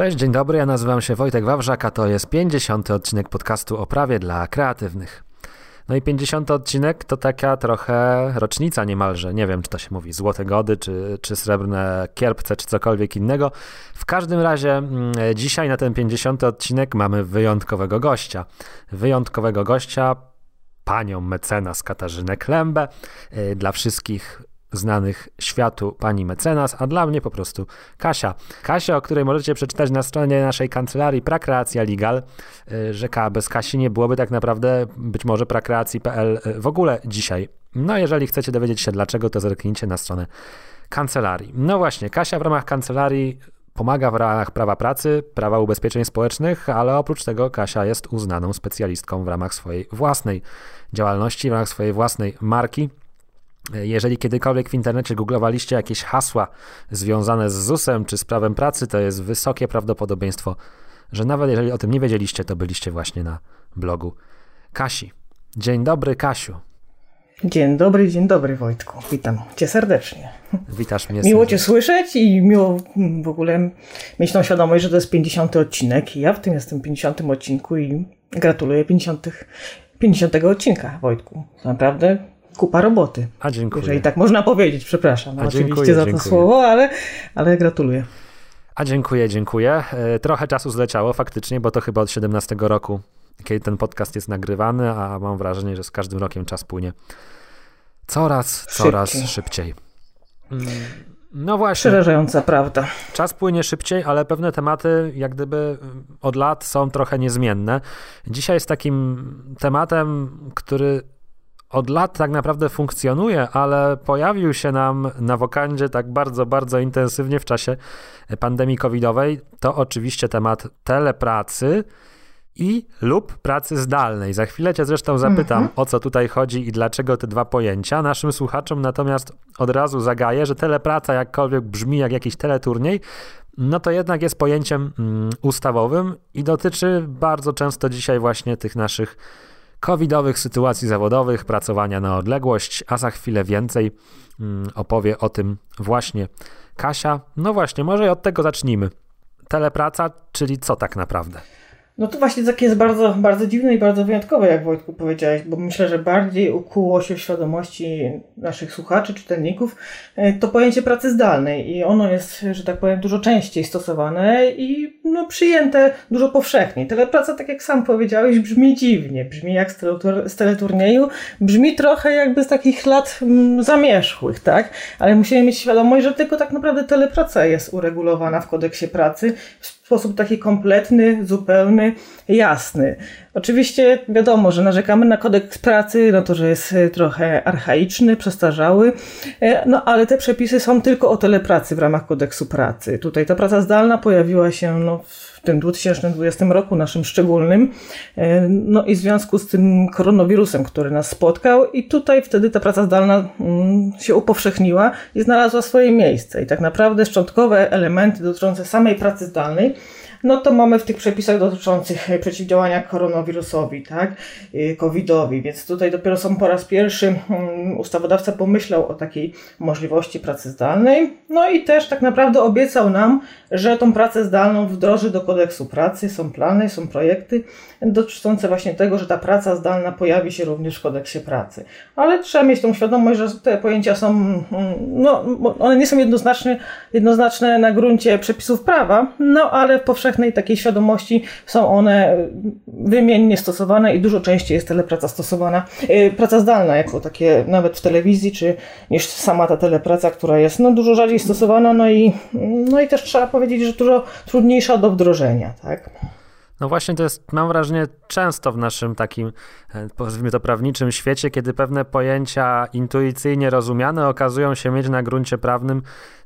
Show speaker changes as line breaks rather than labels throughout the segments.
Cześć, dzień dobry, ja nazywam się Wojtek Wawrzak, a to jest 50. odcinek podcastu o prawie dla kreatywnych. No i 50 odcinek to taka trochę rocznica niemalże. Nie wiem, czy to się mówi złote gody, czy, czy srebrne kierpce, czy cokolwiek innego. W każdym razie mm, dzisiaj na ten 50 odcinek mamy wyjątkowego gościa. Wyjątkowego gościa, panią mecenas Katarzynę Klembę. Y, dla wszystkich znanych światu pani mecenas, a dla mnie po prostu Kasia. Kasia, o której możecie przeczytać na stronie naszej kancelarii Prakreacja Legal, y, że bez Kasi nie byłoby tak naprawdę być może prakreacji.pl y, w ogóle dzisiaj. No jeżeli chcecie dowiedzieć się dlaczego, to zerknijcie na stronę kancelarii. No właśnie, Kasia w ramach kancelarii pomaga w ramach prawa pracy, prawa ubezpieczeń społecznych, ale oprócz tego Kasia jest uznaną specjalistką w ramach swojej własnej działalności, w ramach swojej własnej marki. Jeżeli kiedykolwiek w internecie googlowaliście jakieś hasła związane z ZUS-em czy z prawem pracy, to jest wysokie prawdopodobieństwo, że nawet jeżeli o tym nie wiedzieliście, to byliście właśnie na blogu Kasi. Dzień dobry, Kasiu.
Dzień dobry, dzień dobry, Wojtku. Witam cię serdecznie.
Witasz mnie
Miło cię słyszeć i miło w ogóle mieć tą świadomość, że to jest 50 odcinek. Ja w tym jestem 50 odcinku i gratuluję 50, 50 odcinka, Wojtku. Naprawdę kupa roboty.
A dziękuję.
Jeżeli tak można powiedzieć, przepraszam. Oczywiście
dziękuję,
za
dziękuję.
to słowo, ale, ale gratuluję.
A dziękuję, dziękuję. E, trochę czasu zleciało faktycznie, bo to chyba od 17 roku, kiedy ten podcast jest nagrywany, a mam wrażenie, że z każdym rokiem czas płynie coraz, coraz
Szybciej.
szybciej. Mm, No właśnie.
Przerażająca prawda.
Czas płynie szybciej, ale pewne tematy, jak gdyby od lat są trochę niezmienne. Dzisiaj jest takim tematem, który od lat tak naprawdę funkcjonuje, ale pojawił się nam na wokandzie tak bardzo, bardzo intensywnie w czasie pandemii covidowej. To oczywiście temat telepracy i lub pracy zdalnej. Za chwilę cię zresztą zapytam, o co tutaj chodzi i dlaczego te dwa pojęcia. Naszym słuchaczom natomiast od razu zagaję, że telepraca jakkolwiek brzmi jak jakiś teleturniej, no to jednak jest pojęciem mm, ustawowym i dotyczy bardzo często dzisiaj właśnie tych naszych covidowych sytuacji zawodowych, pracowania na odległość, a za chwilę więcej mm, opowie o tym właśnie Kasia. No właśnie, może od tego zacznijmy. Telepraca, czyli co tak naprawdę?
No to właśnie takie jest bardzo, bardzo dziwne i bardzo wyjątkowe, jak Wojtku powiedziałeś, bo myślę, że bardziej ukuło się w świadomości naszych słuchaczy, czytelników e, to pojęcie pracy zdalnej i ono jest, że tak powiem, dużo częściej stosowane i no, przyjęte dużo powszechniej. Telepraca, tak jak sam powiedziałeś, brzmi dziwnie, brzmi jak z, teletur- z teleturnieju, brzmi trochę jakby z takich lat mm, zamierzchłych, tak? Ale musimy mieć świadomość, że tylko tak naprawdę telepraca jest uregulowana w kodeksie pracy sposób taki kompletny, zupełny, jasny. Oczywiście wiadomo, że narzekamy na kodeks pracy, na to, że jest e, trochę archaiczny, przestarzały, e, no ale te przepisy są tylko o telepracy w ramach kodeksu pracy. Tutaj ta praca zdalna pojawiła się no, w tym 2020 roku, naszym szczególnym, e, no i w związku z tym koronawirusem, który nas spotkał i tutaj wtedy ta praca zdalna mm, się upowszechniła i znalazła swoje miejsce. I tak naprawdę szczątkowe elementy dotyczące samej pracy zdalnej no to mamy w tych przepisach dotyczących e, przeciwdziałania koronawirusowi, tak, y, covidowi, więc tutaj dopiero są po raz pierwszy mm, ustawodawca pomyślał o takiej możliwości pracy zdalnej, no i też tak naprawdę obiecał nam, że tą pracę zdalną wdroży do kodeksu pracy, są plany, są projekty dotyczące właśnie tego, że ta praca zdalna pojawi się również w kodeksie pracy. Ale trzeba mieć tą świadomość, że te pojęcia są, mm, no, one nie są jednoznaczne, jednoznaczne na gruncie przepisów prawa, no ale w powszechnej takiej świadomości są one wymiennie stosowane i dużo częściej jest telepraca stosowana, yy, praca zdalna jako takie nawet w telewizji, czy niż sama ta telepraca, która jest no, dużo rzadziej stosowana, no i, no i też trzeba powiedzieć, że dużo trudniejsza do wdrożenia, tak?
No właśnie to jest, mam wrażenie, często w naszym takim, e, powiedzmy to, prawniczym świecie, kiedy pewne pojęcia intuicyjnie rozumiane okazują się mieć na gruncie prawnym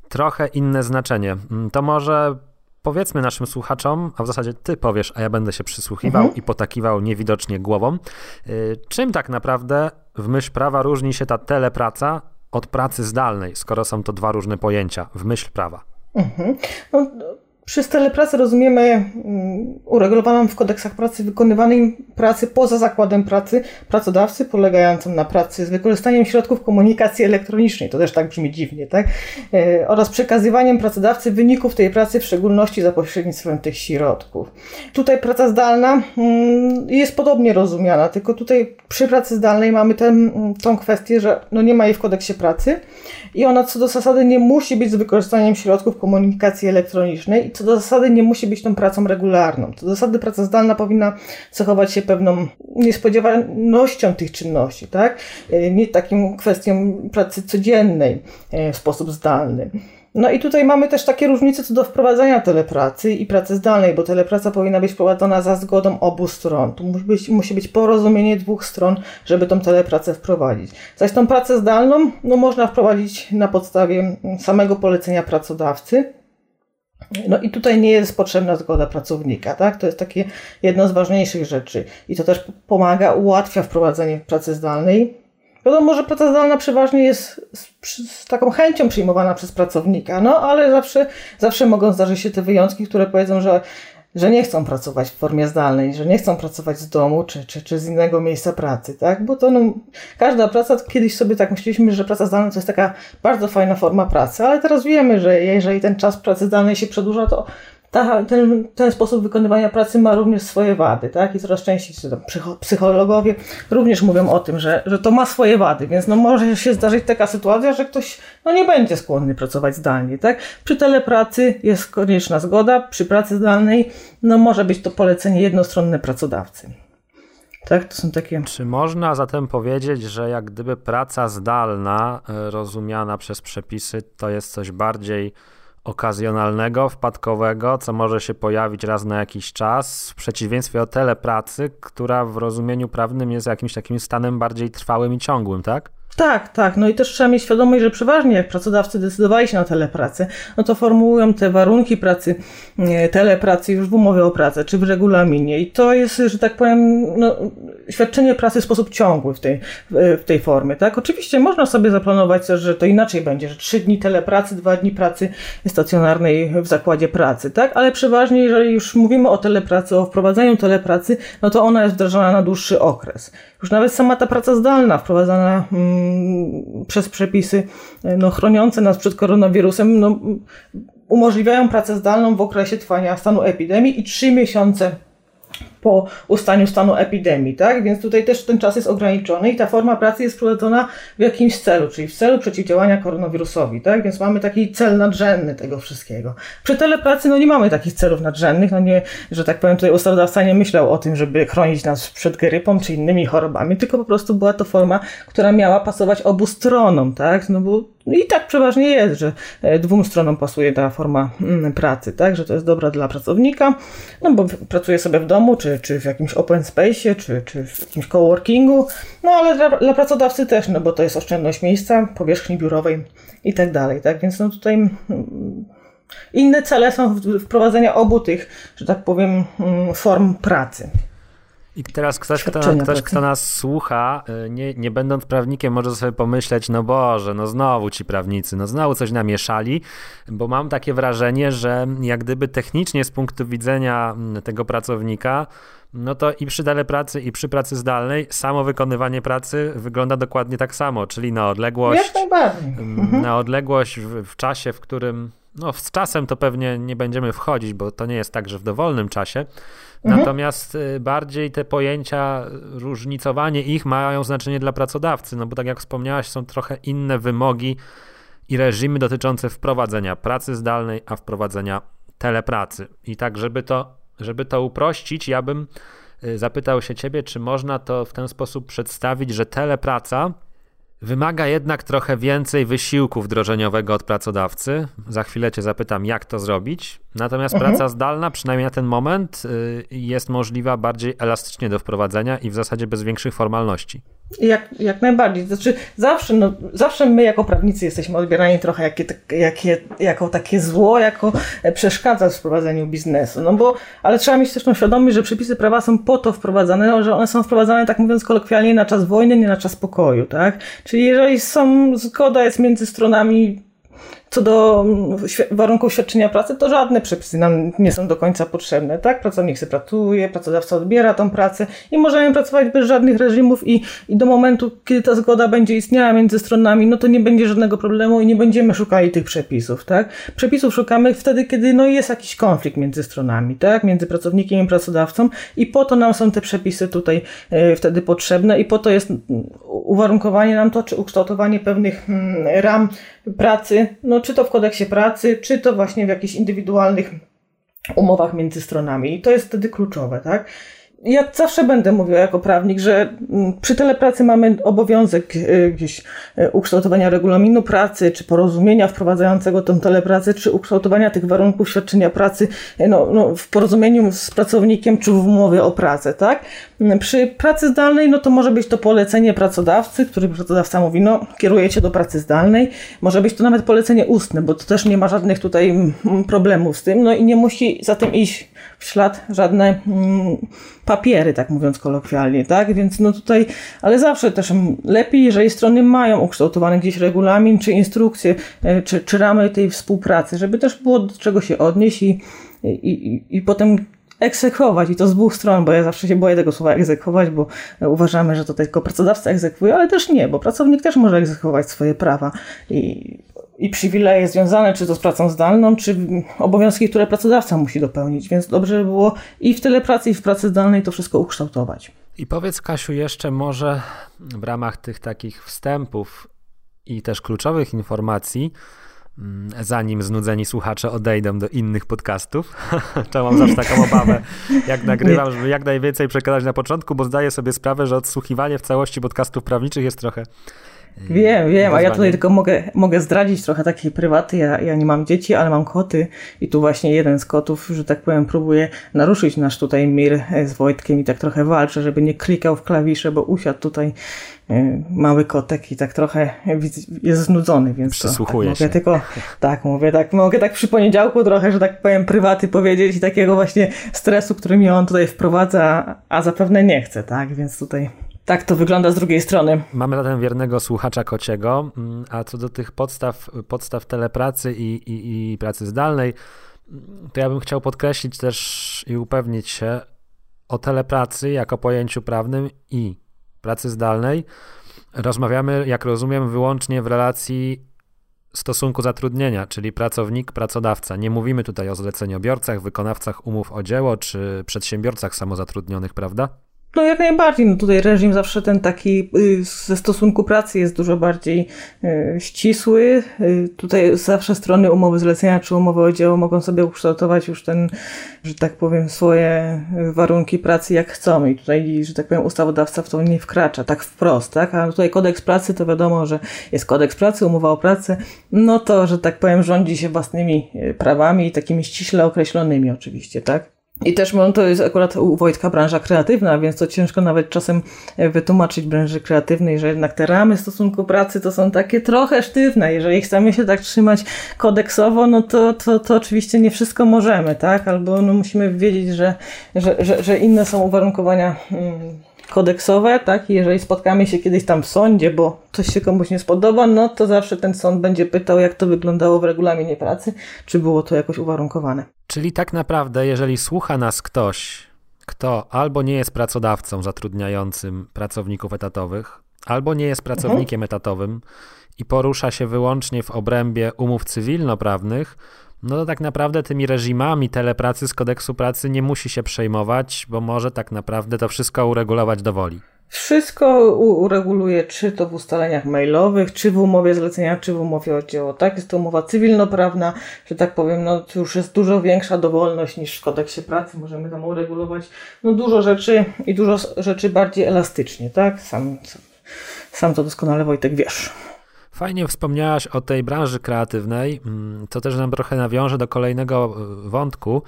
trochę inne znaczenie. Mm, To może powiedzmy naszym słuchaczom, a w zasadzie ty powiesz, a ja będę się przysłuchiwał
Mhm.
i potakiwał niewidocznie głową, y, czym tak naprawdę w myśl prawa różni się ta telepraca od pracy zdalnej, skoro są to dwa różne pojęcia w myśl prawa.
Mhm. No, Przez telepracę rozumiemy mm, uregulowaną w kodeksach pracy wykonywanej pracy poza zakładem pracy pracodawcy, polegającą na pracy z wykorzystaniem środków komunikacji elektronicznej, to też tak brzmi dziwnie, tak? E, oraz przekazywaniem pracodawcy wyników tej pracy, w szczególności za pośrednictwem tych środków. Tutaj praca zdalna mm, jest podobnie rozumiana, tylko tutaj przy pracy zdalnej mamy ten, tą kwestię, że no nie ma jej w kodeksie pracy i ona co do zasady nie musi być z wykorzystaniem środków komunikacji elektronicznej co do zasady nie musi być tą pracą regularną. Co do zasady praca zdalna powinna cechować się pewną niespodziewanością tych czynności, tak? E, nie takim kwestią pracy codziennej e, w sposób zdalny. No i tutaj mamy też takie różnice co do wprowadzania telepracy i pracy zdalnej, bo telepraca powinna być prowadzona za zgodą obu stron. Tu musi być, musi być porozumienie dwóch stron, żeby tą telepracę wprowadzić. Zaś tą pracę zdalną no, można wprowadzić na podstawie samego polecenia pracodawcy. No i tutaj nie jest potrzebna zgoda pracownika, tak? To jest takie jedno z ważniejszych rzeczy. I to też pomaga, ułatwia wprowadzenie pracy zdalnej, Wiadomo, że praca zdalna przeważnie jest z, z, taką chęcią przyjmowana przez pracownika, no ale zawsze, zawsze mogą zdarzyć się te wyjątki, które powiedzą, że, że nie chcą pracować w formie zdalnej, że nie chcą pracować z domu czy, czy, czy z innego miejsca pracy, tak? Bo to no, każda praca, kiedyś sobie tak myśleliśmy, że praca zdalna to jest taka bardzo fajna forma pracy, ale teraz wiemy, że jeżeli ten czas pracy zdalnej się przedłuża, to ta, ten, ten sposób wykonywania pracy ma również swoje wady, tak? I coraz częściej psychologowie również mówią o tym, że, że to ma swoje wady, więc no może się zdarzyć taka sytuacja, że ktoś no nie będzie skłonny pracować zdalnie, tak? Przy telepracy jest konieczna zgoda, przy pracy zdalnej no może być to polecenie jednostronne pracodawcy. Tak, to są takie.
Czy można zatem powiedzieć, że jak gdyby praca zdalna, e, rozumiana przez przepisy, to jest coś bardziej okazjonalnego, wpadkowego, co może się pojawić raz na jakiś czas, w przeciwieństwie do telepracy, która w rozumieniu prawnym jest jakimś takim stanem bardziej trwałym i ciągłym, tak?
Tak, tak. No i też trzeba mieć świadomość, że przeważnie jak pracodawcy decydowali się na telepracę, no to formułują te warunki pracy, telepracy już w umowie o pracę, czy w regulaminie. I to jest, że tak powiem, no, świadczenie pracy w sposób ciągły w tej, w tej formie, tak? Oczywiście można sobie zaplanować że to inaczej będzie, że trzy dni telepracy, dwa dni pracy stacjonarnej w zakładzie pracy, tak? Ale przeważnie, jeżeli już mówimy o telepracy, o wprowadzeniu telepracy, no to ona jest wdrażana na dłuższy okres. Już nawet sama ta praca zdalna wprowadzana mm, przez przepisy no, chroniące nas przed koronawirusem no, umożliwiają pracę zdalną w okresie trwania stanu epidemii i trzy miesiące po ustaniu stanu epidemii, tak? Więc tutaj też ten czas jest ograniczony i ta forma pracy jest prowadzona w jakimś celu, czyli w celu przeciwdziałania koronawirusowi, tak? Więc mamy taki cel nadrzędny tego wszystkiego. Przy telepracy no nie mamy takich celów nadrzędnych, no nie, że tak powiem, tutaj ustawodawca nie myślał o tym, żeby chronić nas przed grypą czy innymi chorobami, tylko po prostu była to forma, która miała pasować obu stronom, tak? No bo i tak przeważnie jest, że e, dwóm stronom pasuje ta forma mm, pracy, tak? Że to jest dobra dla pracownika, no bo pracuje sobie w domu, czy, czy w jakimś open space, czy, czy w jakimś coworkingu, no ale dla, dla pracodawcy też, no bo to jest oszczędność miejsca, powierzchni biurowej i tak dalej, tak? Więc no tutaj mm, inne cele są wprowadzenia obu tych, że tak powiem, mm, form pracy.
I teraz ktoś, kto, ktoś, kto nas słucha, y, nie, nie będąc prawnikiem, może sobie pomyśleć, no Boże, no znowu ci prawnicy, no znowu coś namieszali, bo mam takie wrażenie, że jak gdyby technicznie z punktu widzenia mm, tego pracownika, no to i przy pracy, i przy pracy zdalnej samo wykonywanie pracy wygląda dokładnie tak samo, czyli na odległość.
Mm,
mhm. Na odległość w, w czasie, w którym no, z czasem to pewnie nie będziemy wchodzić, bo to nie jest tak, że w dowolnym czasie. Mhm. Natomiast y, bardziej te pojęcia, różnicowanie ich mają znaczenie dla pracodawcy, no bo tak jak wspomniałaś, są trochę inne wymogi i reżimy dotyczące wprowadzenia pracy zdalnej, a wprowadzenia telepracy. I tak, żeby to, żeby to uprościć, ja bym y, zapytał się ciebie, czy można to w ten sposób przedstawić, że telepraca Wymaga jednak trochę więcej wysiłku wdrożeniowego od pracodawcy. Za chwilę Cię zapytam, jak to zrobić. Natomiast mhm. praca zdalna, przynajmniej na ten moment, y, jest możliwa bardziej elastycznie do wprowadzenia i w zasadzie bez większych formalności.
Jak, jak najbardziej. Znaczy, zawsze, no, zawsze my jako prawnicy jesteśmy odbierani trochę jakie, jakie, jako takie zło, jako przeszkadza w wprowadzeniu biznesu. No bo, ale trzeba mieć też tą świadomość, że przepisy prawa są po to wprowadzane, że one są wprowadzane, tak mówiąc kolokwialnie, na czas wojny, nie na czas pokoju, tak? Czyli jeżeli są, zgoda jest między stronami co do mm, warunków świadczenia pracy, to żadne przepisy nam nie są do końca potrzebne, tak? Pracownik sobie pracuje, pracodawca odbiera tą pracę i możemy pracować bez żadnych reżimów i, i do momentu, kiedy ta zgoda będzie istniała między stronami, no to nie będzie żadnego problemu i nie będziemy szukali tych przepisów, tak? Przepisów szukamy wtedy, kiedy no jest jakiś konflikt między stronami, tak? Między pracownikiem i pracodawcą i po to nam są te przepisy tutaj e, wtedy potrzebne i po to jest uwarunkowanie nam to, czy ukształtowanie pewnych mm, ram pracy, no czy to w kodeksie pracy, czy to właśnie w jakichś indywidualnych umowach między stronami. I to jest wtedy kluczowe, tak? ja zawsze będę mówiła jako prawnik, że mm, przy telepracy mamy obowiązek y, gdzieś y, ukształtowania regulaminu pracy, czy porozumienia wprowadzającego tę telepracę, czy ukształtowania tych warunków świadczenia pracy y, no, no, w porozumieniu z pracownikiem, czy w umowie o pracę, tak? Mm, przy pracy zdalnej, no to może być to polecenie pracodawcy, który pracodawca mówi, no kierujecie do pracy zdalnej. Może być to nawet polecenie ustne, bo to też nie ma żadnych tutaj mm, problemów z tym, no i nie musi za tym iść w ślad żadne papiery, tak mówiąc kolokwialnie, tak? Więc no tutaj, ale zawsze też lepiej, jeżeli strony mają ukształtowany gdzieś regulamin, czy instrukcje, e, czy, czy ramy tej współpracy, żeby też było do czego się odnieść i, i, i, i potem egzekwować i to z dwóch stron, bo ja zawsze się boję tego słowa egzekwować, bo uważamy, że to tylko pracodawca egzekwuje, ale też nie, bo pracownik też może egzekwować swoje prawa i i przywileje związane czy to z pracą zdalną, czy obowiązki, które pracodawca musi dopełnić. Więc dobrze by było i w telepracy, i w pracy zdalnej to wszystko ukształtować.
I powiedz, Kasiu, jeszcze może w ramach tych takich wstępów i też kluczowych informacji, zanim znudzeni słuchacze odejdą do innych podcastów. to mam zawsze taką obawę, jak nagrywam, żeby jak najwięcej przekazać na początku, bo zdaję sobie sprawę, że odsłuchiwanie w całości podcastów prawniczych jest trochę
Wiem, wiem, a ja tutaj tylko mogę, mogę zdradzić trochę takiej prywaty. Ja, ja nie mam dzieci, ale mam koty i tu właśnie jeden z kotów, że tak powiem, próbuje naruszyć nasz tutaj mir z Wojtkiem i tak trochę walczy, żeby nie klikał w klawisze, bo usiadł tutaj e, mały kotek i tak trochę jest znudzony, więc
Przysłuchuje
to, tak, mogę tylko, tak mówię, tak mogę tak przy poniedziałku trochę, że tak powiem, prywaty powiedzieć i takiego właśnie stresu, który mi on tutaj wprowadza, a zapewne nie chce, tak, więc tutaj tak to wygląda z drugiej strony.
Mamy zatem wiernego słuchacza kociego, mm, a co do tych podstaw, podstaw telepracy i, i, i pracy zdalnej, to ja bym chciał podkreślić też i upewnić się o telepracy jako pojęciu prawnym i pracy zdalnej. Rozmawiamy, jak rozumiem, wyłącznie w relacji stosunku zatrudnienia, czyli pracownik, pracodawca. Nie mówimy tutaj o zleceniobiorcach, wykonawcach umów o dzieło czy przedsiębiorcach samozatrudnionych, prawda?
No jak najbardziej. No tutaj reżim zawsze ten taki y, ze stosunku pracy jest dużo bardziej y, ścisły. Y, tutaj zawsze strony umowy zlecenia czy umowy o dzieło mogą sobie ukształtować już ten, że tak powiem, swoje warunki pracy jak chcą. I tutaj, że tak powiem, ustawodawca w to nie wkracza tak wprost, tak? A tutaj kodeks pracy to wiadomo, że jest kodeks pracy, umowa o pracę. No to, że tak powiem, rządzi się własnymi prawami i takimi ściśle określonymi oczywiście, tak? I też to jest akurat u Wojtka branża kreatywna, więc to ciężko nawet czasem e, wytłumaczyć branży kreatywnej, że jednak te ramy stosunku pracy to są takie trochę sztywne. Jeżeli chcemy się tak trzymać kodeksowo, no to, to, to oczywiście nie wszystko możemy, tak? Albo no musimy wiedzieć, że, że, że, że inne są uwarunkowania. Hmm, kodeksowe, tak? I jeżeli spotkamy się kiedyś tam w sądzie, bo coś się komuś nie spodoba, no to zawsze ten sąd będzie pytał, jak to wyglądało w regulaminie pracy, czy było to jakoś uwarunkowane.
Czyli tak naprawdę, jeżeli słucha nas ktoś, kto albo nie jest pracodawcą zatrudniającym pracowników etatowych, albo nie jest pracownikiem mhm. etatowym i porusza się wyłącznie w obrębie umów cywilnoprawnych, no to tak naprawdę tymi reżimami telepracy z kodeksu pracy nie musi się przejmować, bo może tak naprawdę to wszystko uregulować do woli.
Wszystko ureguluje, czy to w ustaleniach mailowych, czy w umowie zlecenia, czy w umowie o dzieło. Tak, jest to umowa cywilnoprawna, że tak powiem, no już jest dużo większa dowolność niż w kodeksie pracy. Możemy tam uregulować no, dużo rzeczy i dużo rzeczy bardziej elastycznie, tak? Sam, sam to doskonale Wojtek wiesz.
Fajnie wspomniałaś o tej branży kreatywnej. Mm, to też nam trochę nawiąże do kolejnego e, wątku,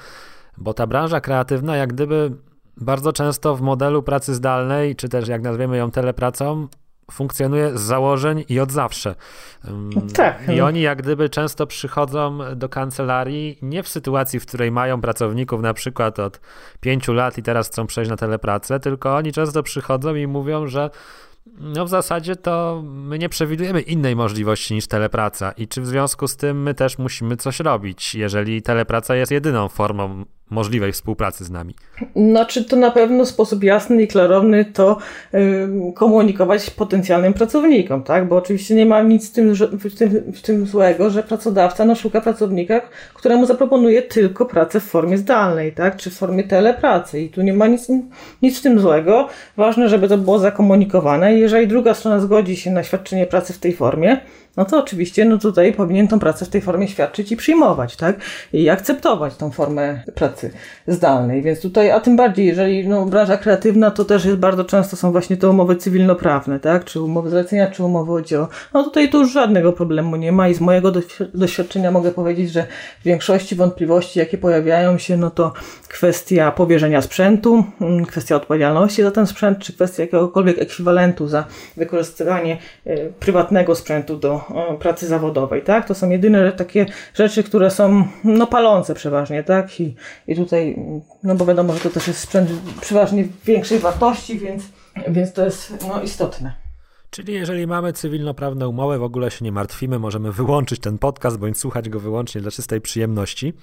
bo ta branża kreatywna, jak gdyby bardzo często w modelu pracy zdalnej, czy też jak nazwiemy ją telepracą, funkcjonuje z założeń i od zawsze.
Mm, tak.
I oni jak gdyby często przychodzą do kancelarii nie w sytuacji, w której mają pracowników na przykład od pięciu lat i teraz chcą przejść na telepracę, tylko oni często przychodzą i mówią, że No w zasadzie to my nie przewidujemy innej możliwości niż telepraca. I czy w związku z tym my też musimy coś robić, jeżeli telepraca jest jedyną formą możliwej współpracy z nami?
Znaczy to na pewno w sposób jasny i klarowny to y, komunikować potencjalnym pracownikom, tak? Bo oczywiście nie ma nic w tym, w tym, w tym złego, że pracodawca no, szuka pracownika, któremu zaproponuje tylko pracę w formie zdalnej, tak? Czy w formie telepracy i tu nie ma nic, nic w tym złego. Ważne, żeby to było zakomunikowane jeżeli druga strona zgodzi się na świadczenie pracy w tej formie, no to oczywiście no tutaj powinien tą pracę w tej formie świadczyć i przyjmować, tak? I akceptować tą formę pracy zdalnej. Więc tutaj, a tym bardziej, jeżeli no, branża kreatywna, to też jest bardzo często są właśnie te umowy cywilnoprawne, tak? Czy umowy zlecenia, czy umowy o dzieło. No tutaj tu już żadnego problemu nie ma i z mojego doświadczenia mogę powiedzieć, że w większości wątpliwości, jakie pojawiają się, no to kwestia powierzenia sprzętu, mm, kwestia odpowiedzialności za ten sprzęt, czy kwestia jakiegokolwiek ekwiwalentu za wykorzystywanie y, prywatnego sprzętu do pracy zawodowej, tak? To są jedyne takie rzeczy, które są no, palące przeważnie, tak? I, I tutaj, no bo wiadomo, że to też jest sprzęt przeważnie większej wartości, więc, więc to jest no, istotne.
Czyli jeżeli mamy cywilnoprawne umowy, w ogóle się nie martwimy, możemy wyłączyć ten podcast, bądź słuchać go wyłącznie dla czystej przyjemności.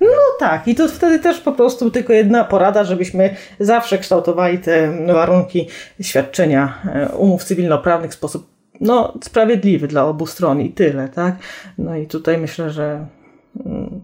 No tak, i to wtedy też po prostu tylko jedna porada, żebyśmy zawsze kształtowali te warunki świadczenia e, umów cywilnoprawnych w sposób no, sprawiedliwy dla obu stron i tyle, tak? No i tutaj myślę, że mm,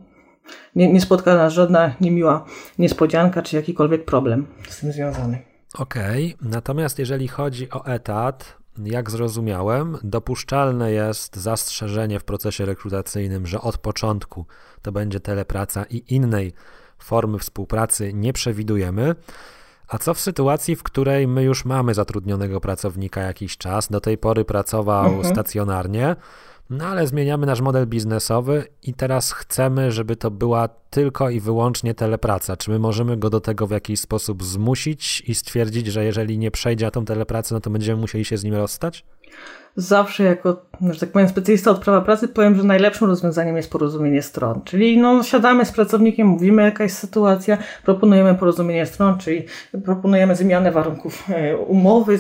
nie, nie spotka nas żadna niemiła niespodzianka czy jakikolwiek problem z tym związany.
Okej, okay. natomiast jeżeli chodzi o etat, jak zrozumiałem, dopuszczalne jest zastrzeżenie w procesie rekrutacyjnym, że od początku to będzie telepraca i innej formy współpracy nie przewidujemy. A co w sytuacji, w której my już mamy zatrudnionego pracownika jakiś czas, do tej pory pracował mhm. stacjonarnie, no ale zmieniamy nasz model biznesowy i teraz chcemy, żeby to była tylko i wyłącznie telepraca. Czy my możemy go do tego w jakiś sposób zmusić i stwierdzić, że jeżeli nie przejdzie na tą telepracę, no to będziemy musieli się z nim rozstać?
Zawsze jako, że tak powiem, specjalista od prawa pracy powiem, że najlepszym rozwiązaniem jest porozumienie stron. Czyli no, siadamy z pracownikiem, mówimy jakaś sytuacja, proponujemy porozumienie stron, czyli proponujemy zmianę warunków e, umowy,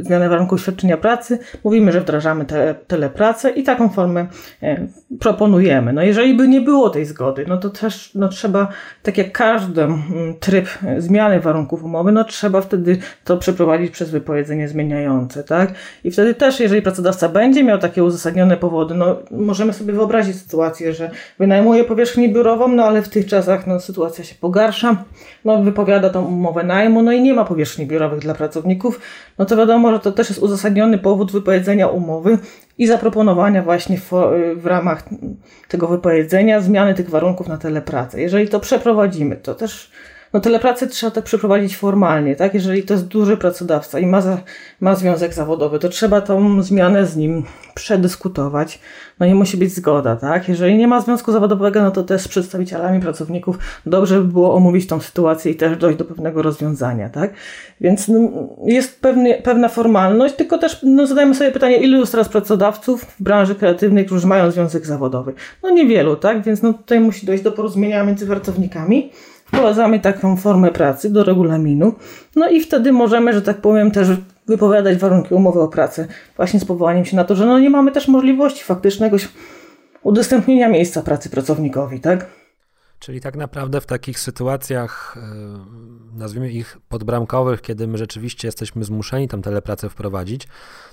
zmianę warunków świadczenia pracy, mówimy, że wdrażamy te, telepracę i taką formę e, proponujemy. No jeżeli by nie było tej zgody, no to też no, trzeba, tak jak każdy mm, tryb zmiany warunków umowy, no trzeba wtedy to przeprowadzić przez wypowiedzenie zmieniające, tak? I wtedy też, jeżeli pracodawca będzie miał takie uzasadnione powody, no możemy sobie wyobrazić sytuację, że wynajmuje powierzchnię biurową, no ale w tych czasach no, sytuacja się pogarsza, no wypowiada tą umowę najmu, no i nie ma powierzchni biurowych dla pracowników, no to wiadomo, że to też jest uzasadniony powód wypowiedzenia umowy i zaproponowania właśnie w, w ramach tego wypowiedzenia zmiany tych warunków na telepracę. Jeżeli to przeprowadzimy, to też no telepracę trzeba tak przeprowadzić formalnie, tak? Jeżeli to jest duży pracodawca i ma, za, ma związek zawodowy, to trzeba tą zmianę z nim przedyskutować. No nie musi być zgoda, tak? Jeżeli nie ma związku zawodowego, no to też z przedstawicielami pracowników dobrze by było omówić tą sytuację i też dojść do pewnego rozwiązania, tak? Więc no, jest pewna formalność, tylko też no, zadajmy sobie pytanie, ilu jest teraz pracodawców w branży kreatywnej, którzy mają związek zawodowy? No niewielu, tak? Więc no, tutaj musi dojść do porozumienia między pracownikami wprowadzamy taką formę pracy do regulaminu, no i wtedy możemy, że tak powiem, też wypowiadać warunki umowy o pracę, właśnie z powołaniem się na to, że no nie mamy też możliwości faktycznego udostępnienia miejsca pracy pracownikowi, tak?
Czyli tak naprawdę w takich sytuacjach, e, nazwijmy ich podbramkowych, kiedy my rzeczywiście jesteśmy zmuszeni tam telepracę wprowadzić,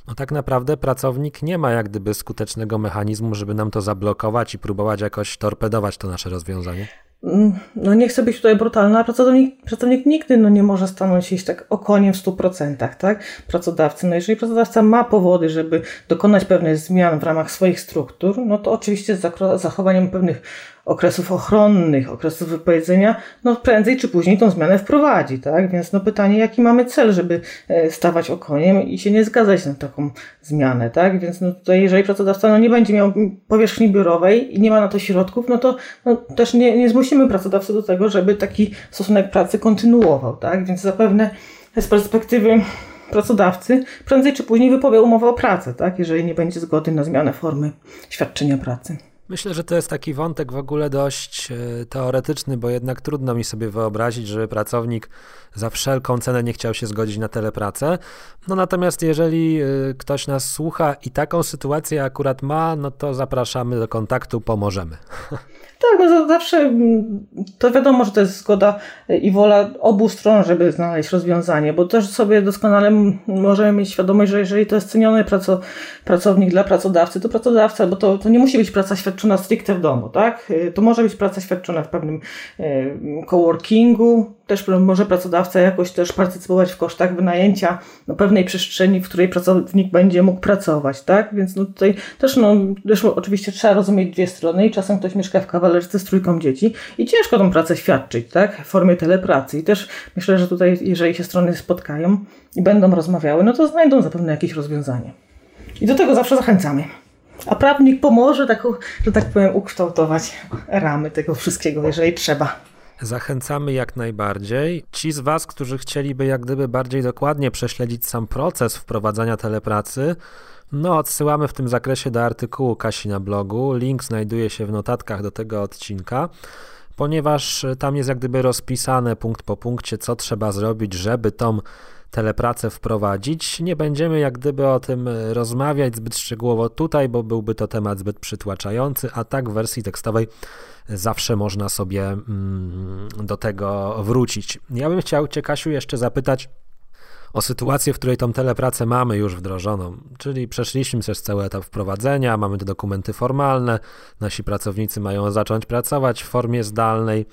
no tak naprawdę pracownik nie ma jak gdyby skutecznego mechanizmu, żeby nam to zablokować i próbować jakoś torpedować to nasze rozwiązanie.
Mm, no nie chcę być tutaj brutalna, pracownik, pracownik nigdy no, nie może stanąć się tak okoniem w 100%, tak? Pracodawcy. No jeżeli pracodawca ma powody, żeby dokonać pewnych zmian w ramach swoich struktur, no to oczywiście z zachowaniem pewnych okresów ochronnych, okresów wypowiedzenia, no prędzej czy później tą zmianę wprowadzi, tak? Więc no pytanie, jaki mamy cel, żeby e, stawać okoniem i się nie zgadzać na taką zmianę, tak? Więc no tutaj, jeżeli pracodawca no nie będzie miał powierzchni biurowej i nie ma na to środków, no to no też nie, nie zmusimy pracodawcy do tego, żeby taki stosunek pracy kontynuował, tak? Więc zapewne z perspektywy pracodawcy prędzej czy później wypowie umowę o pracę, tak? Jeżeli nie będzie zgody na zmianę formy świadczenia pracy.
Myślę, że to jest taki wątek w ogóle dość e, teoretyczny, bo jednak trudno mi sobie wyobrazić, że pracownik za wszelką cenę nie chciał się zgodzić na telepracę. No natomiast jeżeli e, ktoś nas słucha i taką sytuację akurat ma, no to zapraszamy do kontaktu, pomożemy.
Tak, no zawsze mm, to wiadomo, że to jest zgoda i wola obu stron, żeby znaleźć rozwiązanie, bo też sobie doskonale możemy mieć świadomość, że jeżeli to jest ceniony pracownik dla pracodawcy, to pracodawca, bo to, to nie musi być praca świadczona stricte w domu, tak? Y, to może być praca świadczona w pewnym y, coworkingu, też może pracodawca jakoś też partycypować w kosztach wynajęcia no, pewnej przestrzeni, w której pracownik będzie mógł pracować, tak? Więc no, tutaj też, no, też oczywiście trzeba rozumieć dwie strony i czasem ktoś mieszka w kawalerce z trójką dzieci i ciężko tą pracę świadczyć, tak? W formie telepracy. I też myślę, że tutaj, jeżeli się strony spotkają i będą rozmawiały, no to znajdą zapewne jakieś rozwiązanie. I do tego zawsze zachęcamy. A prawnik pomoże, tak, że tak powiem, ukształtować ramy tego wszystkiego, jeżeli trzeba.
Zachęcamy jak najbardziej. Ci z Was, którzy chcieliby jak gdyby bardziej dokładnie prześledzić sam proces wprowadzania telepracy, no odsyłamy w tym zakresie do artykułu Kasi na blogu. Link znajduje się w notatkach do tego odcinka ponieważ tam jest jak gdyby rozpisane punkt po punkcie, co trzeba zrobić, żeby tą telepracę wprowadzić. Nie będziemy jak gdyby o tym rozmawiać zbyt szczegółowo tutaj, bo byłby to temat zbyt przytłaczający, a tak w wersji tekstowej zawsze można sobie mm, do tego wrócić. Ja bym chciał Cię, Kasiu, jeszcze zapytać o sytuację, w której tą telepracę mamy już wdrożoną, czyli przeszliśmy przez cały etap wprowadzenia, mamy te dokumenty formalne, nasi pracownicy mają zacząć pracować w formie zdalnej.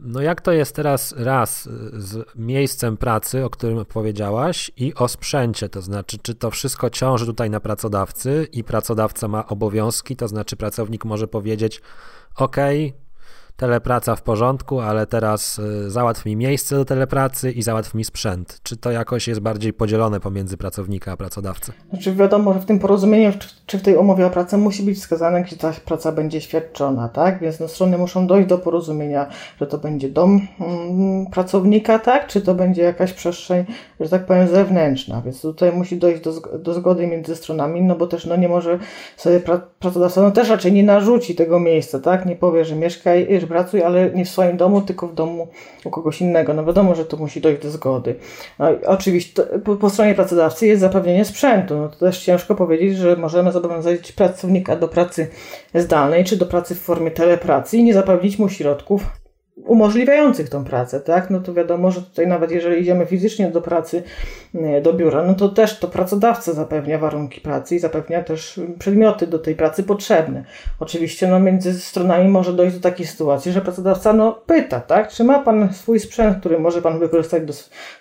No jak to jest teraz raz z miejscem pracy, o którym powiedziałaś, i o sprzęcie, to znaczy, czy to wszystko ciąży tutaj na pracodawcy i pracodawca ma obowiązki, to znaczy pracownik może powiedzieć, OK, telepraca w porządku, ale teraz y, załatw mi miejsce do telepracy i załatw mi sprzęt. Czy to jakoś jest bardziej podzielone pomiędzy pracownika a pracodawcę?
Znaczy wiadomo, że w tym porozumieniu, czy w tej umowie o pracę musi być wskazane, gdzie ta praca będzie świadczona, tak? Więc no, strony muszą dojść do porozumienia, że to będzie dom mm, pracownika, tak? Czy to będzie jakaś przestrzeń, że tak powiem, zewnętrzna. Więc tutaj musi dojść do, do zgody między stronami, no bo też no, nie może sobie pra, pracodawca, no też raczej nie narzuci tego miejsca, tak? Nie powie, że mieszkaj, że pracuj, ale nie w swoim domu, tylko w domu u kogoś innego. No wiadomo, że to musi dojść do zgody. No, oczywiście po, po, stronie pracodawcy jest zapewnienie sprzętu. No to też ciężko powiedzieć, że możemy zobowiązać pracownika do pracy zdalnej czy do pracy w formie telepracy i nie zapewnić mu środków umożliwiających tą pracę, tak? No to wiadomo, że tutaj nawet jeżeli idziemy fizycznie do pracy, e, do biura, no to też to pracodawca zapewnia warunki pracy i zapewnia też przedmioty do tej pracy potrzebne. Oczywiście no między stronami może dojść do takiej sytuacji, że pracodawca no pyta, tak? Czy ma Pan swój sprzęt, który może Pan wykorzystać do,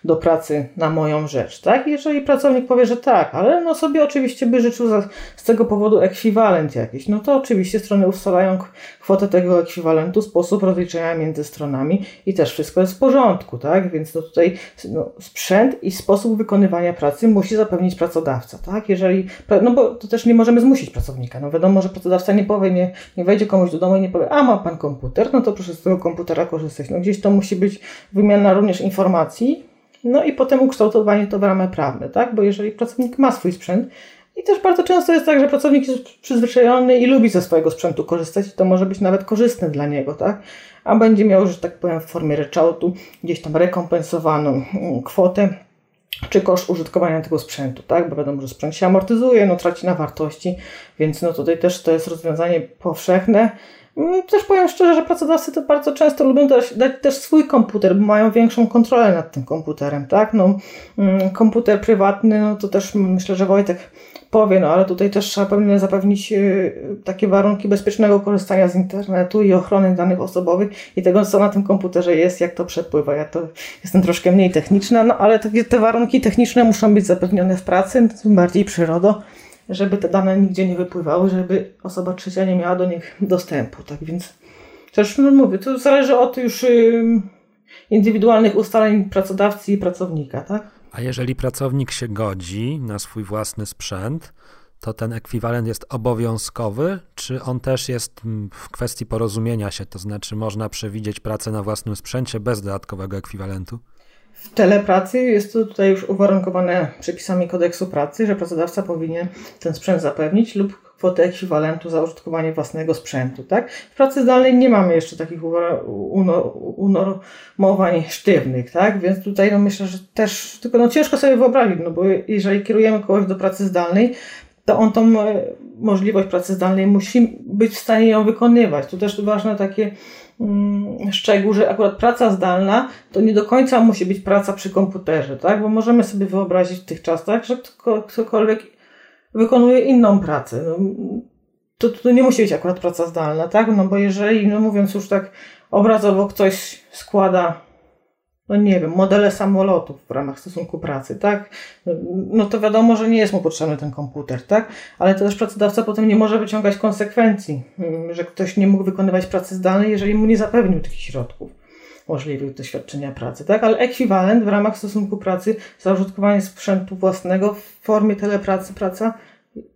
do pracy na moją rzecz, tak? Jeżeli pracownik powie, że tak, ale no sobie oczywiście by życzył za, z tego powodu ekwiwalent jakiś, no to oczywiście strony ustalają kwotę tego ekwiwalentu, sposób rozliczenia między stronami i też wszystko jest w porządku, tak? Więc no tutaj no, sprzęt i sposób wykonywania pracy musi zapewnić pracodawca, tak? Jeżeli, no bo to też nie możemy zmusić pracownika. No wiadomo, że pracodawca nie powie, nie, nie wejdzie komuś do domu i nie powie, a ma pan komputer, no to proszę z tego komputera korzystać. No gdzieś to musi być wymiana również informacji, no i potem ukształtowanie to w ramy prawne, tak? Bo jeżeli pracownik ma swój sprzęt, i też bardzo często jest tak, że pracownik jest przyzwyczajony i lubi ze swojego sprzętu korzystać i to może być nawet korzystne dla niego, tak? A będzie miał, że tak powiem, w formie ryczałtu gdzieś tam rekompensowaną mm, kwotę czy koszt użytkowania tego sprzętu, tak? Bo wiadomo, że sprzęt się amortyzuje, no traci na wartości, więc no tutaj też to jest rozwiązanie powszechne. Mm, też powiem szczerze, że pracodawcy to bardzo często lubią dać, dać też swój komputer, bo mają większą kontrolę nad tym komputerem, tak? No, mm, komputer prywatny, no to też myślę, że Wojtek powie, no ale tutaj też trzeba pewnie zapewnić y, takie warunki bezpiecznego korzystania z internetu i ochrony danych osobowych i tego, co na tym komputerze jest, jak to przepływa. Ja to jestem troszkę mniej techniczna, no ale te, warunki techniczne muszą być zapewnione w pracy, tym bardziej przyrodo, żeby te dane nigdzie nie wypływały, żeby osoba trzecia nie miała do nich dostępu. Tak więc też no mówię, to zależy od już indywidualnych ustaleń pracodawcy i pracownika, tak?
A jeżeli pracownik się godzi na swój własny sprzęt, to ten ekwiwalent jest obowiązkowy, czy on też jest mm, w kwestii porozumienia się, to znaczy można przewidzieć pracę na własnym sprzęcie bez dodatkowego ekwiwalentu?
W telepracy jest to tutaj już uwarunkowane przepisami kodeksu pracy, że pracodawca powinien ten sprzęt zapewnić lub kwotę ekwiwalentu za użytkowanie własnego sprzętu. Tak? W pracy zdalnej nie mamy jeszcze takich unormowań sztywnych, tak? więc tutaj no myślę, że też tylko no ciężko sobie wyobrazić, no bo jeżeli kierujemy kogoś do pracy zdalnej, to on tą e, możliwość pracy zdalnej musi być w stanie ją wykonywać. Tu też ważne takie szczegół, że akurat praca zdalna to nie do końca musi być praca przy komputerze, tak? Bo możemy sobie wyobrazić w tych czasach, że ktokolwiek wykonuje inną pracę. No, to, to nie musi być akurat praca zdalna, tak? No bo jeżeli, no mówiąc już tak obrazowo, ktoś składa no nie wiem, modele samolotów w ramach stosunku pracy, tak? No to wiadomo, że nie jest mu potrzebny ten komputer, tak? Ale to też pracodawca potem nie może wyciągać konsekwencji, że ktoś nie mógł wykonywać pracy zdalnej, jeżeli mu nie zapewnił tych środków możliwych do świadczenia pracy, tak? Ale ekwiwalent w ramach stosunku pracy za użytkowanie sprzętu własnego w formie telepracy praca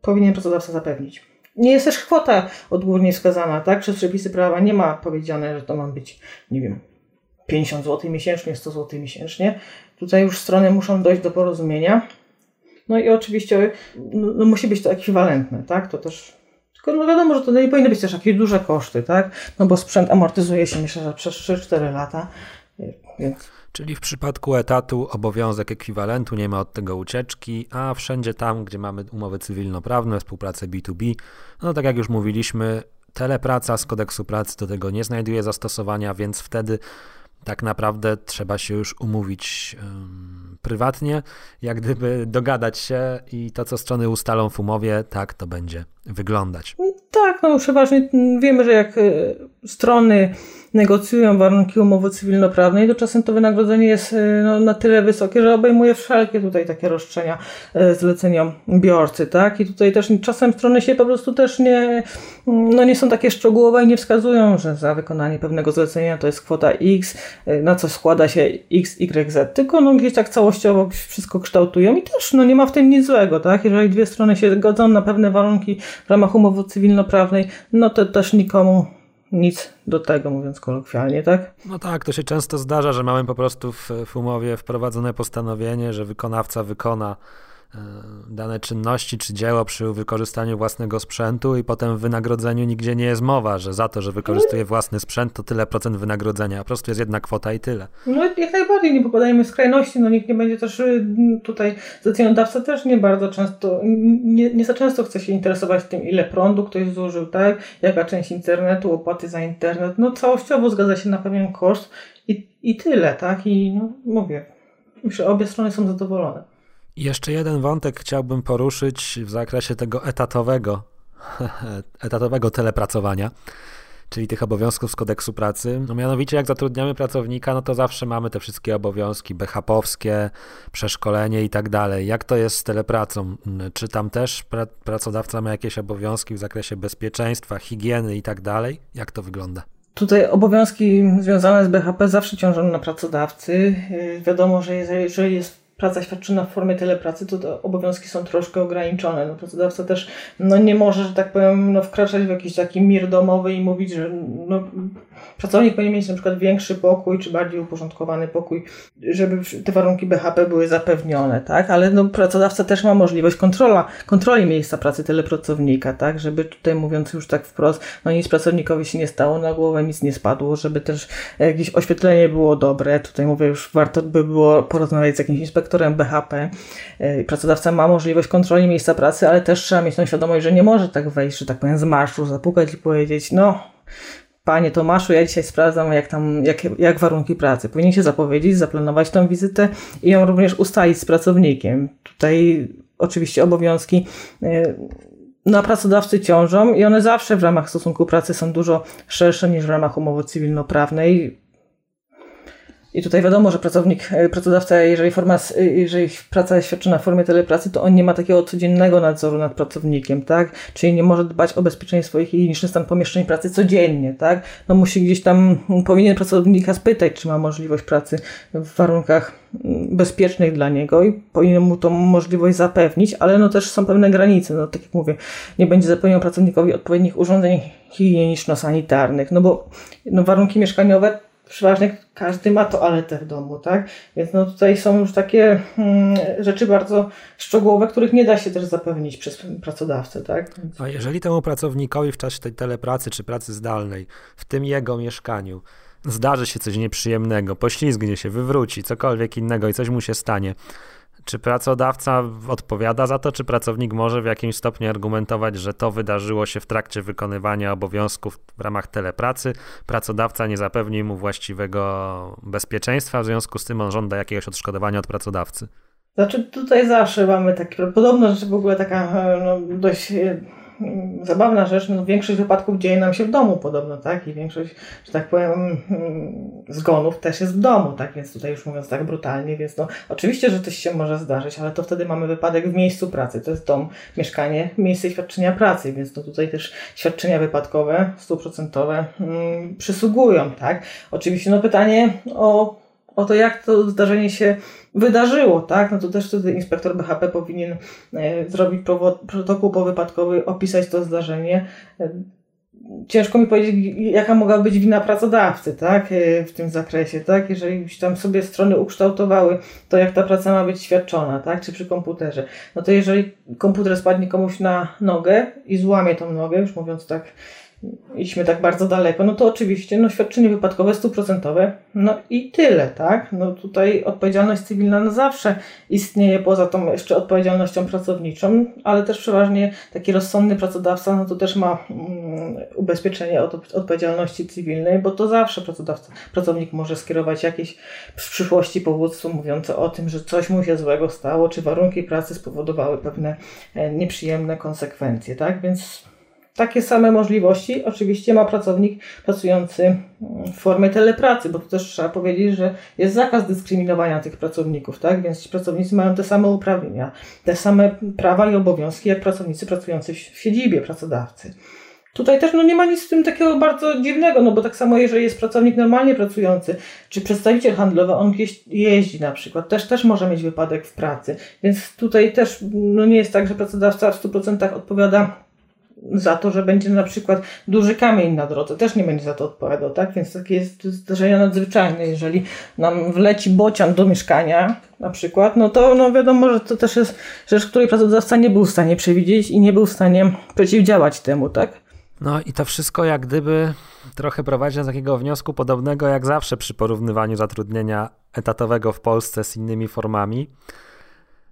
powinien pracodawca zapewnić. Nie jest też kwota odgórnie wskazana, tak? Przez przepisy prawa nie ma powiedziane, że to ma być, nie wiem, 50 zł miesięcznie, 100 zł miesięcznie. Tutaj już strony muszą dojść do porozumienia. No i oczywiście no, no musi być to ekwiwalentne, tak? To też. Tylko no wiadomo, że to nie powinny być też jakieś duże koszty, tak? No bo sprzęt amortyzuje się myślę, że przez 3-4 lata. Więc...
Czyli w przypadku etatu obowiązek ekwiwalentu, nie ma od tego ucieczki, a wszędzie tam, gdzie mamy umowy cywilnoprawne, współpracę B2B, no tak jak już mówiliśmy, telepraca z kodeksu pracy do tego nie znajduje zastosowania, więc wtedy tak naprawdę trzeba się już umówić um, prywatnie, jak gdyby dogadać się i to, co strony ustalą w umowie, tak to będzie wyglądać.
Tak, no przeważnie wiemy, że jak e, strony negocjują warunki umowy cywilnoprawnej, to czasem to wynagrodzenie jest e, no, na tyle wysokie, że obejmuje wszelkie tutaj takie roszczenia e, zleceniobiorcy, tak? I tutaj też czasem strony się po prostu też nie, no nie są takie szczegółowe i nie wskazują, że za wykonanie pewnego zlecenia to jest kwota X, na co składa się X, Y, Z, tylko no gdzieś tak całościowo wszystko kształtują i też no nie ma w tym nic złego, tak? Jeżeli dwie strony się godzą na pewne warunki w ramach umowy cywilnoprawnej, no to też nikomu nic do tego, mówiąc kolokwialnie, tak?
No tak, to się często zdarza, że mamy po prostu w, w umowie wprowadzone postanowienie, że wykonawca wykona dane czynności czy dzieło przy wykorzystaniu własnego sprzętu i potem w wynagrodzeniu nigdzie nie jest mowa, że za to, że wykorzystuje własny sprzęt, to tyle procent wynagrodzenia. Po prostu jest jedna kwota i tyle.
No jak najbardziej, nie popadajmy w skrajności, no nikt nie będzie też y, tutaj, zleceniodawca też nie bardzo często, nie, nie za często chce się interesować tym, ile prądu ktoś zużył, tak, jaka część internetu, opłaty za internet, no całościowo zgadza się na pewien koszt i, i tyle, tak, i no, mówię, myślę, obie strony są zadowolone.
Jeszcze jeden wątek chciałbym poruszyć w zakresie tego etatowego, etatowego telepracowania, czyli tych obowiązków z kodeksu pracy. No mianowicie jak zatrudniamy pracownika, no to zawsze mamy te wszystkie obowiązki BHP-owskie, przeszkolenie i tak dalej. Jak to jest z telepracą? Czy tam też pra pracodawca ma jakieś obowiązki w zakresie bezpieczeństwa, higieny i tak dalej? Jak to wygląda?
Tutaj obowiązki związane z BHP zawsze ciążą na pracodawcy. Wiadomo, że jeżeli jest praca świadczona w formie telepracy, to obowiązki są troszkę ograniczone. No, pracodawca też no, nie może, że tak powiem, no, wkraczać w jakiś taki mir domowy i mówić, że no, pracownik powinien mieć na przykład większy pokój, czy bardziej uporządkowany pokój, żeby te warunki BHP były zapewnione, tak? Ale no, pracodawca też ma możliwość kontrola, kontroli miejsca pracy telepracownika, tak? Żeby tutaj mówiąc już tak wprost, no nic pracownikowi się nie stało, na głowę nic nie spadło, żeby też jakieś oświetlenie było dobre. Tutaj mówię, już warto by było porozmawiać z jakimś inspektorem, BHP. E, pracodawca ma możliwość kontroli miejsca pracy, ale też trzeba mieć tą świadomość, że nie może tak wejść, że tak powiem, z marszu, zapukać i powiedzieć, no Panie Tomaszu, ja dzisiaj sprawdzam, jak tam, jak, jak warunki pracy. Powinien się zapowiedzieć, zaplanować tą wizytę i ją również ustalić z pracownikiem. Tutaj oczywiście obowiązki e, na pracodawcy ciążą i one zawsze w ramach stosunku pracy są dużo szersze niż w ramach umowy cywilnoprawnej. I tutaj wiadomo, że pracownik, e, pracodawca, jeżeli, forma, e, jeżeli praca jest świadczona w formie telepracy, to on nie ma takiego codziennego nadzoru nad pracownikiem, tak? Czyli nie może dbać o bezpieczeństwo i higieniczny stan pomieszczeń pracy codziennie, tak? No musi gdzieś tam, powinien pracownika spytać, czy ma możliwość pracy w warunkach mm, bezpiecznych dla niego i powinien mu tą możliwość zapewnić, ale no też są pewne granice, no tak jak mówię, nie będzie zapewniał pracownikowi odpowiednich urządzeń higieniczno-sanitarnych, no bo no warunki mieszkaniowe przeważnie każdy ma toaletę w domu, tak? Więc no tutaj są już takie hmm, rzeczy bardzo szczegółowe, których nie da się też zapewnić przez pracodawcę, tak?
A jeżeli temu pracownikowi w czasie tej telepracy czy pracy zdalnej, w tym jego mieszkaniu, zdarzy się coś nieprzyjemnego, poślizgnie się, wywróci, cokolwiek innego i coś mu się stanie, czy pracodawca odpowiada za to, czy pracownik może w jakimś stopniu argumentować, że to wydarzyło się w trakcie wykonywania obowiązków w ramach telepracy? Pracodawca nie zapewni mu właściwego bezpieczeństwa, w związku z tym on żąda jakiegoś odszkodowania od pracodawcy.
Znaczy tutaj zawsze mamy takie, podobno rzecz w ogóle taka no, dość Mm, zabawna rzecz, no większość wypadków dzieje nam się w domu podobno, tak? I większość, że tak powiem, mm, zgonów też jest w domu, tak? Więc tutaj już mówiąc tak brutalnie, więc no oczywiście, że coś się może zdarzyć, ale to wtedy mamy wypadek w miejscu pracy. To jest dom, mieszkanie, miejsce świadczenia pracy, więc to tutaj też świadczenia wypadkowe, stuprocentowe hmm, przysługują, tak? Oczywiście, no pytanie o o to, jak to zdarzenie się wydarzyło, tak? No to też wtedy inspektor BHP powinien e, zrobić protokół powypadkowy, opisać to zdarzenie. E, ciężko mi powiedzieć, jaka mogła być wina pracodawcy, tak? E, w tym zakresie, tak? Jeżeli tam sobie strony ukształtowały to, jak ta praca ma być świadczona, tak? Czy przy komputerze. No to jeżeli komputer spadnie komuś na nogę i złamie tą nogę, już mówiąc tak idźmy tak bardzo daleko, no to oczywiście no, świadczenie wypadkowe stuprocentowe, no i tyle, tak? No tutaj odpowiedzialność cywilna na zawsze istnieje poza tą jeszcze odpowiedzialnością pracowniczą, ale też przeważnie taki rozsądny pracodawca, no to też ma um, ubezpieczenie od odpowiedzialności cywilnej, bo to zawsze pracodawca, pracownik może skierować jakieś w przyszłości powództwo mówiące o tym, że coś mu się złego stało, czy warunki pracy spowodowały pewne e, nieprzyjemne konsekwencje, tak? Więc takie same możliwości oczywiście ma pracownik pracujący mm, w formie telepracy, bo tu też trzeba powiedzieć, że jest zakaz dyskryminowania tych pracowników, tak? Więc ci pracownicy mają te same uprawnienia, te same prawa i obowiązki jak pracownicy pracujący w siedzibie pracodawcy. Tutaj też no, nie ma nic w tym takiego bardzo dziwnego, no bo tak samo jeżeli jest pracownik normalnie pracujący, czy przedstawiciel handlowy, on gdzieś jeździ na przykład, też, też może mieć wypadek w pracy. Więc tutaj też no, nie jest tak, że pracodawca w 100% odpowiada za to, że będzie na przykład duży kamień na drodze, też nie będzie za to odpowiadał, tak? Więc takie jest zdarzenia nadzwyczajne. Jeżeli nam wleci bocian do mieszkania, na przykład, no to no wiadomo, że to też jest rzecz, której pracodawca nie był w stanie przewidzieć i nie był w stanie przeciwdziałać temu, tak?
No i to wszystko jak gdyby trochę prowadzi do takiego wniosku podobnego jak zawsze przy porównywaniu zatrudnienia etatowego w Polsce z innymi formami,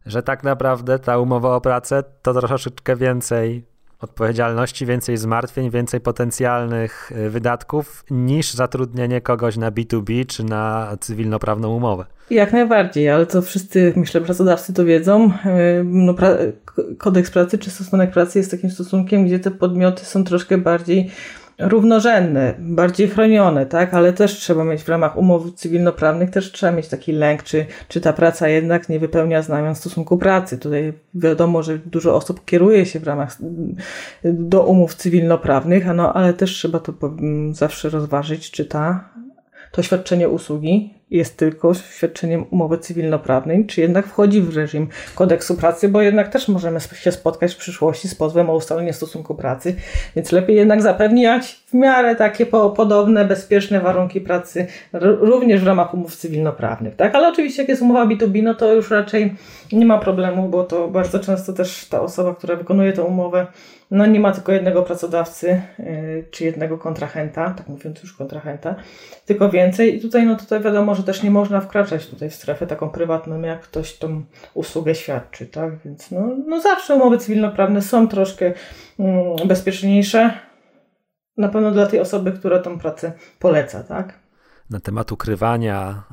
że tak naprawdę ta umowa o pracę to troszeczkę więcej odpowiedzialności, więcej zmartwień, więcej potencjalnych y, wydatków niż zatrudnienie kogoś na B2B czy na cywilnoprawną umowę.
Jak najbardziej, ale to wszyscy, myślę, pracodawcy to wiedzą. Y, no, pra kodeks pracy czy stosunek pracy jest takim stosunkiem, gdzie te podmioty są troszkę bardziej równorzędne, bardziej chronione, tak? Ale też trzeba mieć w ramach umów cywilnoprawnych, też trzeba mieć taki lęk, czy, czy ta praca jednak nie wypełnia znamion stosunku pracy. Tutaj wiadomo, że dużo osób kieruje się w ramach do umów cywilnoprawnych, no, ale też trzeba to zawsze rozważyć, czy ta, to świadczenie usługi jest tylko świadczeniem umowy cywilnoprawnej, czy jednak wchodzi w reżim kodeksu pracy, bo jednak też możemy się spotkać w przyszłości z pozwem o ustalenie stosunku pracy, więc lepiej jednak zapewniać w miarę takie po, podobne, bezpieczne warunki pracy również w ramach umów cywilnoprawnych, tak? Ale oczywiście jak jest umowa B2B, no to już raczej nie ma problemu, bo to bardzo często też ta osoba, która wykonuje tę umowę, no nie ma tylko jednego pracodawcy, yy, czy jednego kontrahenta, tak mówiąc już kontrahenta, tylko więcej i tutaj no tutaj wiadomo, że też nie można wkraczać tutaj w strefę taką prywatną, jak ktoś tą usługę świadczy, tak? Więc no, no zawsze umowy cywilnoprawne są troszkę mm, bezpieczniejsze, na pewno dla tej osoby, która tą pracę poleca, tak?
Na temat ukrywania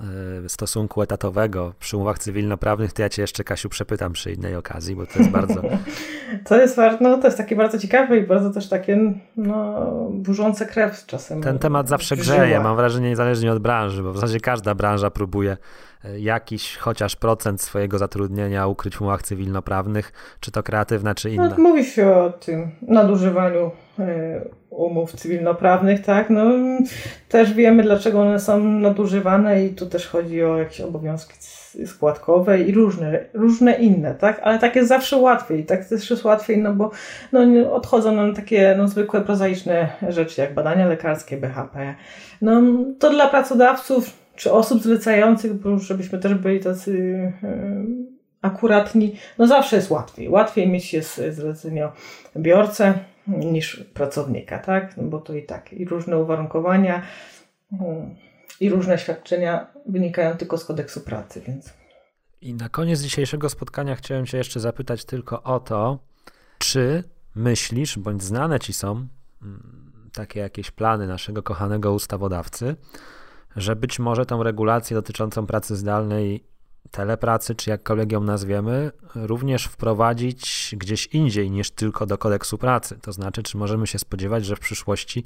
y, stosunku etatowego przy umowach cywilnoprawnych, to ja cię jeszcze, Kasiu, przepytam przy innej okazji, bo to jest bardzo...
to jest, no, to jest takie bardzo ciekawe i bardzo też takie no, burzące krew czasem.
Ten temat zawsze grzeje, mam wrażenie, niezależnie od branży, bo w zasadzie każda branża próbuje jakiś chociaż procent swojego zatrudnienia ukryć w umowach cywilnoprawnych, czy to kreatywna, czy inna? No,
mówi się o tym nadużywaniu e, umów cywilnoprawnych, tak? No, też wiemy, dlaczego one są nadużywane i tu też chodzi o jakieś obowiązki składkowe i różne, różne inne, tak? Ale tak jest zawsze łatwiej. Tak też jest łatwiej, no bo no, odchodzą nam takie no, zwykłe, prozaiczne rzeczy, jak badania lekarskie, BHP. No, to dla pracodawców czy osób zlecających, bo żebyśmy też byli tacy yy, akuratni, no zawsze jest łatwiej. Łatwiej mieć jest zleceniobiorcę niż pracownika, tak? No bo to i tak, i różne uwarunkowania, yy, i różne świadczenia wynikają tylko z kodeksu pracy, więc.
I na koniec dzisiejszego spotkania chciałem Cię jeszcze zapytać tylko o to, czy myślisz, bądź znane Ci są mm, takie jakieś plany naszego kochanego ustawodawcy, że być może tą regulację dotyczącą pracy zdalnej, telepracy, czy jakkolwiek ją nazwiemy, również wprowadzić gdzieś indziej niż tylko do kodeksu pracy. To znaczy, czy możemy się spodziewać, że w przyszłości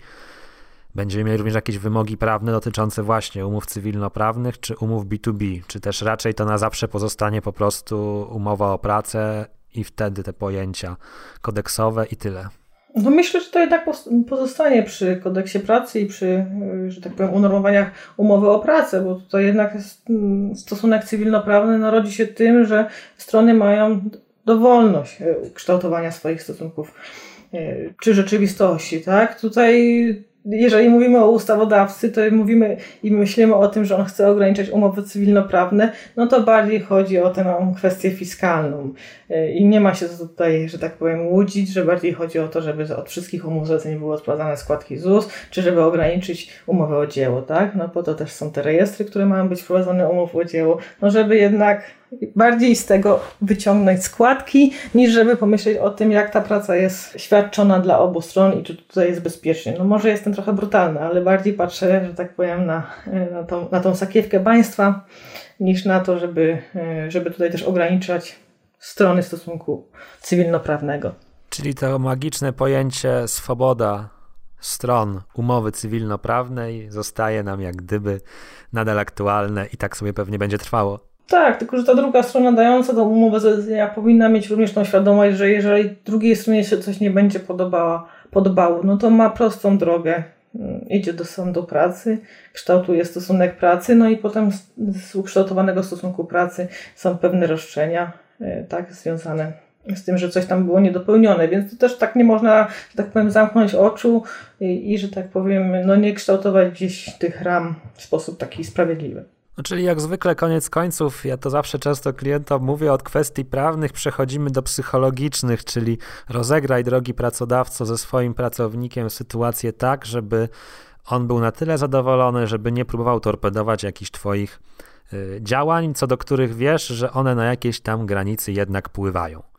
będziemy mieli również jakieś wymogi prawne dotyczące właśnie umów cywilnoprawnych czy umów B2B, czy też raczej to na zawsze pozostanie po prostu umowa o pracę i wtedy te pojęcia kodeksowe i tyle.
No myślę, że to jednak pozostanie przy kodeksie pracy i przy, że tak powiem, unormowaniach umowy o pracę, bo to jednak stosunek cywilnoprawny narodzi się tym, że strony mają dowolność e, kształtowania swoich stosunków e, czy rzeczywistości, tak? Tutaj jeżeli mówimy o ustawodawcy, to mówimy i myślimy o tym, że on chce ograniczać umowy cywilnoprawne, no to bardziej chodzi o tę kwestię fiskalną. E, I nie ma się tutaj, że tak powiem, łudzić, że bardziej chodzi o to, żeby od wszystkich umów zleceń były odprowadzane składki ZUS, czy żeby ograniczyć umowę o dzieło, tak? No po to też są te rejestry, które mają być wprowadzone umów o dzieło, no żeby jednak bardziej z tego wyciągnąć składki, niż żeby pomyśleć o tym, jak ta praca jest świadczona dla obu stron i czy tutaj jest bezpiecznie. No może jestem trochę brutalna, ale bardziej patrzę, że tak powiem, na, na, tą, na tą sakiewkę państwa, niż na to, żeby, żeby tutaj też ograniczać strony stosunku cywilnoprawnego.
Czyli to magiczne pojęcie swoboda stron umowy cywilnoprawnej zostaje nam jak gdyby nadal aktualne i tak sobie pewnie będzie trwało.
Tak, tylko że ta druga strona dająca tą umowę zlecenia powinna mieć również tą świadomość, że jeżeli drugiej stronie się coś nie będzie podobała, podobało, no to ma prostą drogę. Mm, idzie do sądu pracy, kształtuje stosunek pracy, no i potem z, ukształtowanego stosunku pracy są pewne roszczenia, e, tak, związane z tym, że coś tam było niedopełnione, więc to też tak nie można, że tak powiem, zamknąć oczu i, i że tak powiem, no nie kształtować gdzieś tych ram w sposób taki sprawiedliwy.
No, czyli jak zwykle koniec końców, ja to zawsze często klientom mówię, od kwestii prawnych przechodzimy do psychologicznych, czyli rozegraj drogi pracodawco ze swoim pracownikiem sytuację tak, żeby on był na tyle zadowolony, żeby nie próbował torpedować jakichś twoich y, działań, co do których wiesz, że one na jakiejś tam granicy jednak pływają.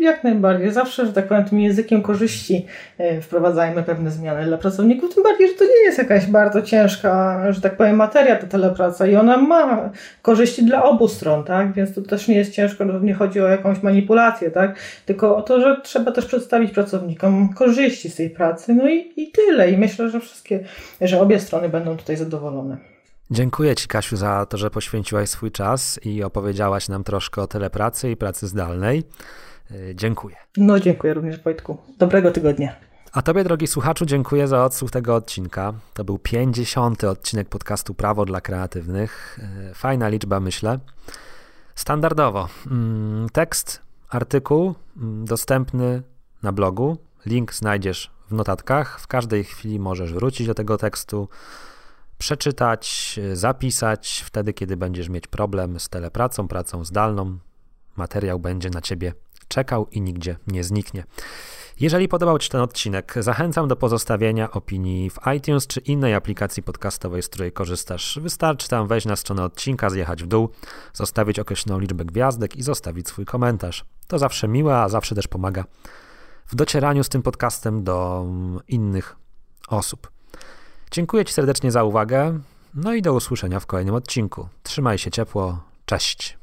Jak najbardziej. Zawsze, że tak powiem, tym językiem korzyści e, wprowadzajmy pewne zmiany dla pracowników. Tym bardziej, że to nie jest jakaś bardzo ciężka, że tak powiem, materia ta telepraca i ona ma korzyści dla obu stron, tak? Więc to też nie jest ciężko, nie chodzi o jakąś manipulację, tak? Tylko o to, że trzeba też przedstawić pracownikom korzyści z tej pracy. No i, i tyle. I myślę, że wszystkie, że obie strony będą tutaj zadowolone.
Dziękuję Ci, Kasiu, za to, że poświęciłaś swój czas i opowiedziałaś nam troszkę o telepracy i pracy zdalnej. Y, dziękuję.
No, dziękuję również, Wojtku. Dobrego tygodnia.
A Tobie, drogi słuchaczu, dziękuję za odsłuch tego odcinka. To był 50. odcinek podcastu Prawo dla Kreatywnych. Y, fajna liczba, myślę. Standardowo. Mm, tekst, artykuł mm, dostępny na blogu. Link znajdziesz w notatkach. W każdej chwili możesz wrócić do tego tekstu przeczytać, zapisać wtedy, kiedy będziesz mieć problem z telepracą, pracą zdalną. Materiał będzie na ciebie czekał i nigdzie nie zniknie. Jeżeli podobał Ci ten odcinek, zachęcam do pozostawienia opinii w iTunes czy innej aplikacji podcastowej, z której korzystasz. Wystarczy tam wejść na stronę odcinka, zjechać w dół, zostawić określoną liczbę gwiazdek i zostawić swój komentarz. To zawsze miłe, a zawsze też pomaga w docieraniu z tym podcastem do innych osób. Dziękuję Ci serdecznie za uwagę, no i do usłyszenia w kolejnym odcinku. Trzymaj się ciepło, cześć.